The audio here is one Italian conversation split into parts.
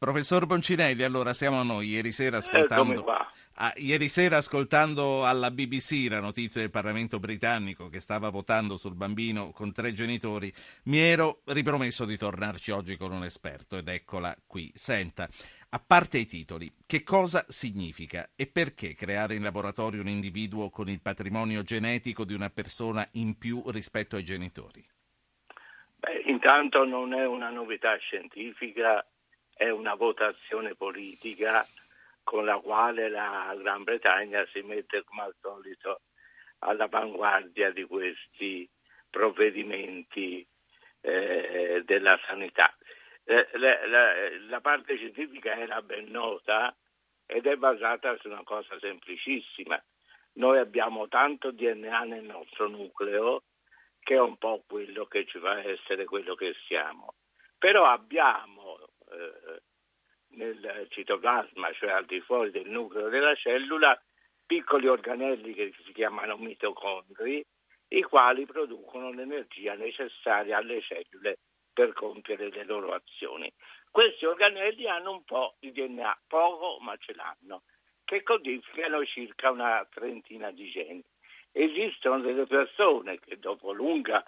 Professor Boncinelli, allora siamo noi ieri sera ascoltando, ah, ieri sera ascoltando alla BBC la notizia del Parlamento britannico che stava votando sul bambino con tre genitori, mi ero ripromesso di tornarci oggi con un esperto ed eccola qui. Senta, a parte i titoli, che cosa significa e perché creare in laboratorio un individuo con il patrimonio genetico di una persona in più rispetto ai genitori? Beh, intanto non è una novità scientifica è una votazione politica con la quale la Gran Bretagna si mette come al solito all'avanguardia di questi provvedimenti eh, della sanità. Eh, la, la, la parte scientifica era ben nota ed è basata su una cosa semplicissima. Noi abbiamo tanto DNA nel nostro nucleo che è un po' quello che ci fa essere quello che siamo. Però abbiamo nel citoplasma, cioè al di fuori del nucleo della cellula, piccoli organelli che si chiamano mitocondri, i quali producono l'energia necessaria alle cellule per compiere le loro azioni. Questi organelli hanno un po' di DNA, poco ma ce l'hanno, che codificano circa una trentina di geni. Esistono delle persone che dopo lunga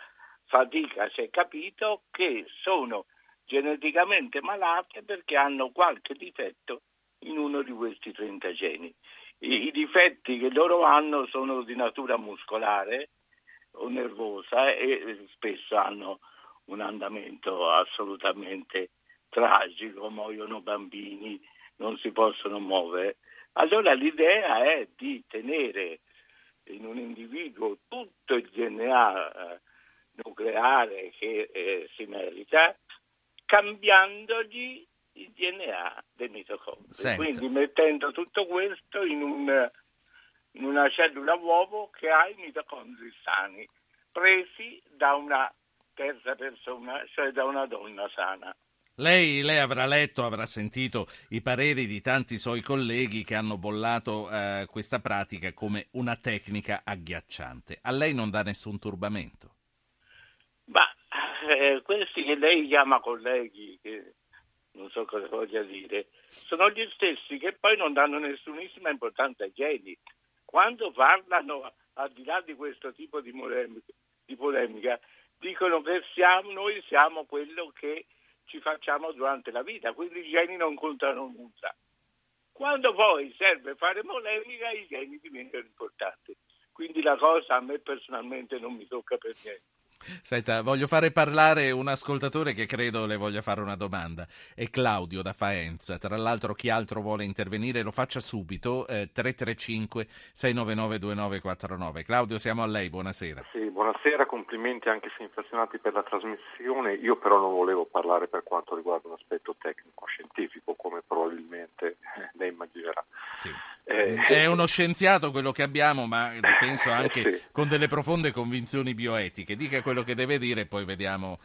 fatica si è capito che sono geneticamente malate perché hanno qualche difetto in uno di questi 30 geni. I, i difetti che loro hanno sono di natura muscolare o nervosa e spesso hanno un andamento assolutamente tragico, muoiono bambini, non si possono muovere. Allora l'idea è di tenere in un individuo tutto il DNA eh, nucleare che eh, si merita cambiandogli il DNA dei mitocondri. Quindi mettendo tutto questo in, un, in una cellula uovo che ha i mitocondri sani, presi da una terza persona, cioè da una donna sana. Lei, lei, avrà letto, avrà sentito i pareri di tanti suoi colleghi che hanno bollato eh, questa pratica come una tecnica agghiacciante. A lei non dà nessun turbamento? Eh, questi che lei chiama colleghi, che non so cosa voglia dire, sono gli stessi che poi non danno nessunissima importanza ai geni. Quando parlano, al di là di questo tipo di polemica, di polemica dicono che siamo, noi siamo quello che ci facciamo durante la vita, quindi i geni non contano nulla. Quando poi serve fare polemica, i geni diventano importanti. Quindi la cosa a me personalmente non mi tocca per niente. Senta, voglio fare parlare un ascoltatore che credo le voglia fare una domanda. È Claudio da Faenza. Tra l'altro, chi altro vuole intervenire lo faccia subito. Eh, 335-699-2949. Claudio, siamo a lei. Buonasera. Sì, buonasera. Complimenti anche se inflazionati per la trasmissione. Io però non volevo parlare per quanto riguarda un aspetto tecnico-scientifico, come probabilmente lei immaginerà. Sì. Eh, è uno scienziato quello che abbiamo, ma penso anche sì. con delle profonde convinzioni bioetiche. Dica quello che deve dire e poi vediamo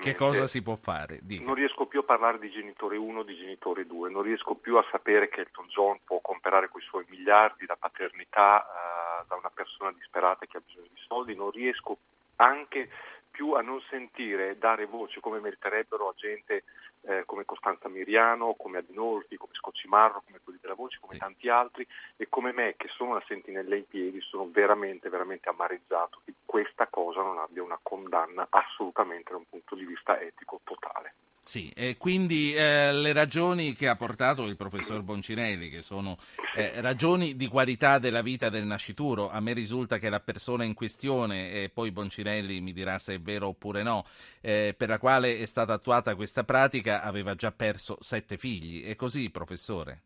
che cosa si può fare. Dica. Non riesco più a parlare di genitore 1, di genitore 2, non riesco più a sapere che Elton John può comprare quei suoi miliardi da paternità uh, da una persona disperata che ha bisogno di soldi, non riesco anche più a non sentire dare voce come meriterebbero a gente eh, come Costanza Miriano, come Adinolfi, come Scoccimarro, come quelli della voce, come sì. tanti altri e come me che sono una sentinella in piedi sono veramente, veramente amareggiato che questa cosa non abbia una condanna assolutamente da un punto di vista etico totale. Sì, e quindi eh, le ragioni che ha portato il professor Boncinelli, che sono eh, ragioni di qualità della vita del nascituro, a me risulta che la persona in questione, e poi Boncinelli mi dirà se è vero oppure no, eh, per la quale è stata attuata questa pratica aveva già perso sette figli, è così professore?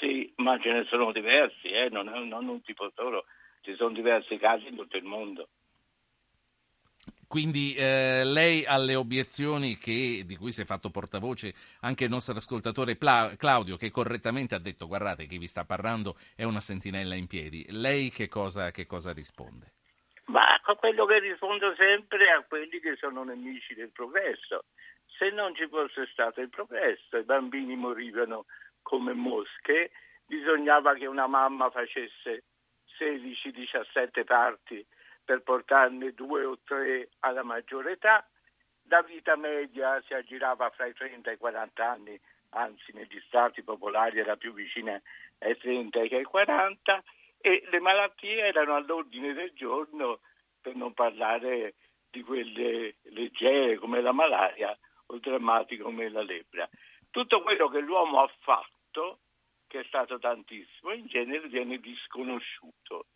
Sì, ma ce ne sono diversi, eh, non, non un tipo solo, ci sono diversi casi in tutto il mondo. Quindi eh, lei ha le obiezioni che, di cui si è fatto portavoce anche il nostro ascoltatore Pla- Claudio, che correttamente ha detto guardate chi vi sta parlando è una sentinella in piedi. Lei che cosa, che cosa risponde? Ma quello che rispondo sempre a quelli che sono nemici del progresso. Se non ci fosse stato il progresso, i bambini morivano come mosche, bisognava che una mamma facesse 16-17 parti per portarne due o tre alla maggiore età. La vita media si aggirava fra i 30 e i 40 anni anzi negli stati popolari era più vicina ai 30 che ai 40 e le malattie erano all'ordine del giorno per non parlare di quelle leggere come la malaria o drammatiche come la lebbra. Tutto quello che l'uomo ha fatto, che è stato tantissimo, in genere viene disconosciuto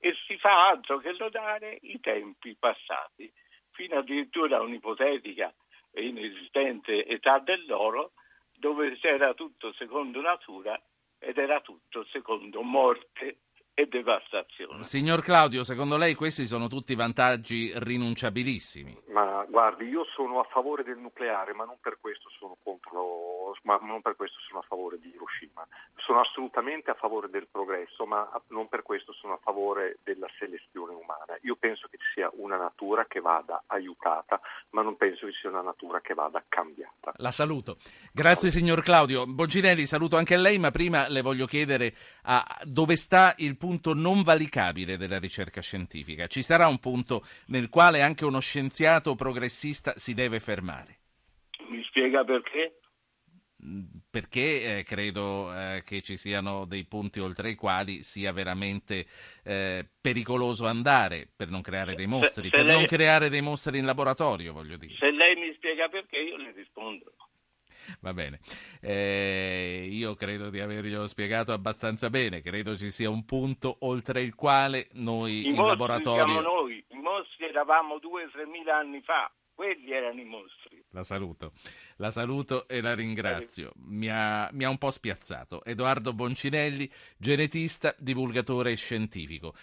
e si fa altro che lodare i tempi passati, fino addirittura a un'ipotetica e inesistente età dell'oro, dove era tutto secondo natura ed era tutto secondo morte e devastazione. Signor Claudio, secondo lei questi sono tutti vantaggi rinunciabilissimi? Ma guardi, io sono a favore del nucleare, ma non per questo sono contro, ma non per questo sono a favore di Hiroshima. Sono assolutamente a favore del progresso, ma non per questo sono a favore della selezione umana. Io penso che ci sia una natura che vada aiutata, ma non penso che ci sia una natura che vada cambiata. La saluto. Grazie signor Claudio. Boginelli, saluto anche lei, ma prima le voglio chiedere a dove sta il punto non valicabile della ricerca scientifica. Ci sarà un punto nel quale anche uno scienziato progressista si deve fermare. Mi spiega perché? Perché eh, credo eh, che ci siano dei punti oltre i quali sia veramente eh, pericoloso andare per non creare dei mostri, se, se per lei... non creare dei mostri in laboratorio, voglio dire. Se lei mi spiega perché, io le rispondo. Va bene, eh, io credo di averglielo spiegato abbastanza bene, credo ci sia un punto oltre il quale noi I in laboratorio... Siamo noi, i mostri eravamo due o tre mila anni fa, quelli erano i mostri. La saluto, la saluto e la ringrazio. Mi ha, mi ha un po' spiazzato. Edoardo Boncinelli, genetista, divulgatore scientifico.